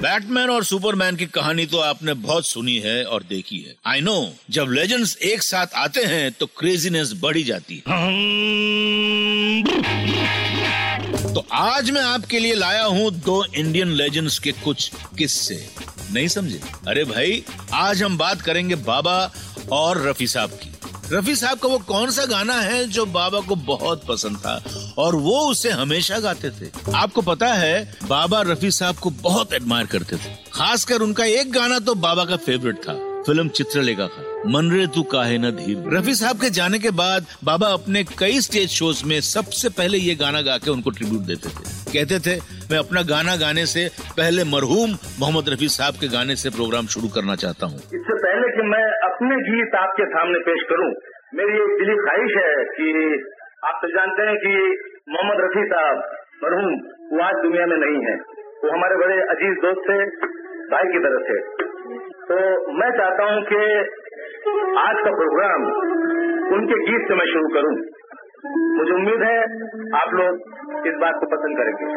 Batman और Superman की कहानी तो आपने बहुत सुनी है और देखी है। आई नो जब लेजेंड्स एक साथ आते हैं तो क्रेजीनेस बढ़ी जाती है। तो आज मैं आपके लिए लाया हूँ दो इंडियन लेजेंड्स के कुछ किस्से। नहीं समझे? अरे भाई, आज हम बात करेंगे बाबा और रफी साहब की। रफी साहब का वो कौन सा गाना है जो बाबा को बहुत पसंद था? और वो उसे हमेशा गाते थे। आपको पता है, बाबा रफी साहब को बहुत एडमायर करते थे। खासकर उनका एक गाना तो बाबा का फेवरेट था, फ़िल्म चित्रलेखा का। मन रे तू काहे न धीर। रफी साहब के जाने के बाद बाबा अपने कई स्टेज शोज़ में सबसे पहले ये गाना गा के उनको ट्रिब्यूट देते थे। कहते थे, मैं अपना गाना गाने से पहले मरहूम मोहम्मद रफी साहब के गाने से प्रोग्राम शुरू करना चाहता हूँ। इससे पहले कि मैं अपने गीत आपके सामने पेश करूँ, मेरी एक दिली ख्वाहिश है कि आप तो जानते हैं कि मोहम्मद रफी साहब मरहूम वो आज दुनिया में नहीं है। वो हमारे बड़े अज़ीज़ दोस्त थे भाई की तरह थे। तो मैं चाहता हूँ कि आज का प्रोग्राम उनके गीत से मैं शुरू करूँ। मुझे उम्मीद है आप लोग इस बात को पसंद करेंगे।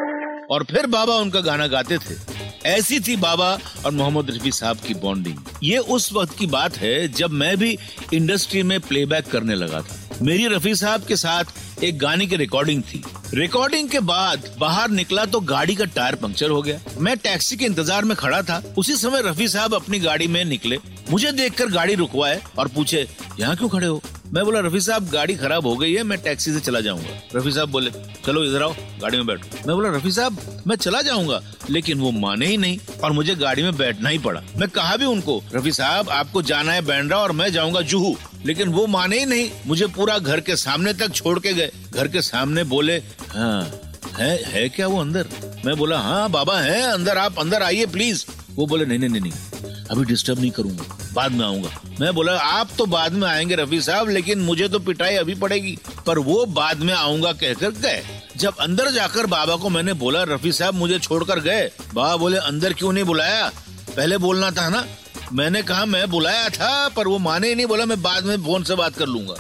और फिर बाबा उनका गाना गाते थे। ऐसी थी बाबा और मोहम्मद रफी साहब की बॉन्डिंग ये उस वक्त की बात है जब मैं भी इंडस्ट्री में प्लेबैक करने लगा था। मेरी रफी साहब के साथ एक गाने की रिकॉर्डिंग थी। रिकॉर्डिंग के बाद बाहर निकला तो गाड़ी का टायर पंक्चर हो गया। मैं टैक्सी के इंतज़ार में खड़ा था। उसी समय रफी साहब अपनी गाड़ी में निकले। मुझे देखकर गाड़ी रुकवाए और पूछे, यहाँ क्यों खड़े हो? मैं बोला, रफी साहब, गाड़ी खराब हो गई है, मैं टैक्सी से चला जाऊँगा। रफी साहब बोले, चलो इधर आओ, गाड़ी में बैठो। मैं बोला, रफी साहब, मैं चला जाऊँगा, लेकिन वो माने ही नहीं और मुझे गाड़ी में बैठना ही पड़ा। मैं कहा भी उनको, रफी साहब, आपको जाना है बैंड्रा और मैं जाऊँगा जुहू। लेकिन वो माने ही नहीं, मुझे पूरा घर के सामने तक छोड़ के गए। घर के सामने बोले हाँ है है क्या वो अंदर? मैं बोला हाँ बाबा, है, अंदर, आप अंदर आइए, प्लीज़। वो बोले, नहीं नहीं नहीं अभी डिस्टर्ब नहीं करूँगा। बाद में आऊँगा। मैं बोला, आप तो बाद में आएँगे रफी साहब, लेकिन मुझे तो पिटाई अभी पड़ेगी। पर वो बाद में आऊँगा कहकर गए। जब अंदर जाकर बाबा को मैंने बोला, रफी साहब मुझे छोड़कर गए। बाबा बोले, अंदर क्यों नहीं बुलाया? पहले बोलना था ना? मैंने कहा, मैं बुलाया था, पर वो माने ही नहीं, बोला, मैं बाद में फ़ोन से बात कर लूँगा।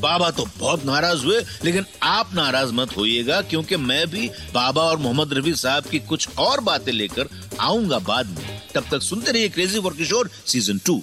बाबा तो बहुत नाराज़ हुए, लेकिन आप नाराज़ मत होइएगा, क्योंकि मैं भी बाबा और मोहम्मद रफी साहब की कुछ और बातें लेकर आऊँगा बाद में। तब तक सुनते रहिए crazy for Kishore season two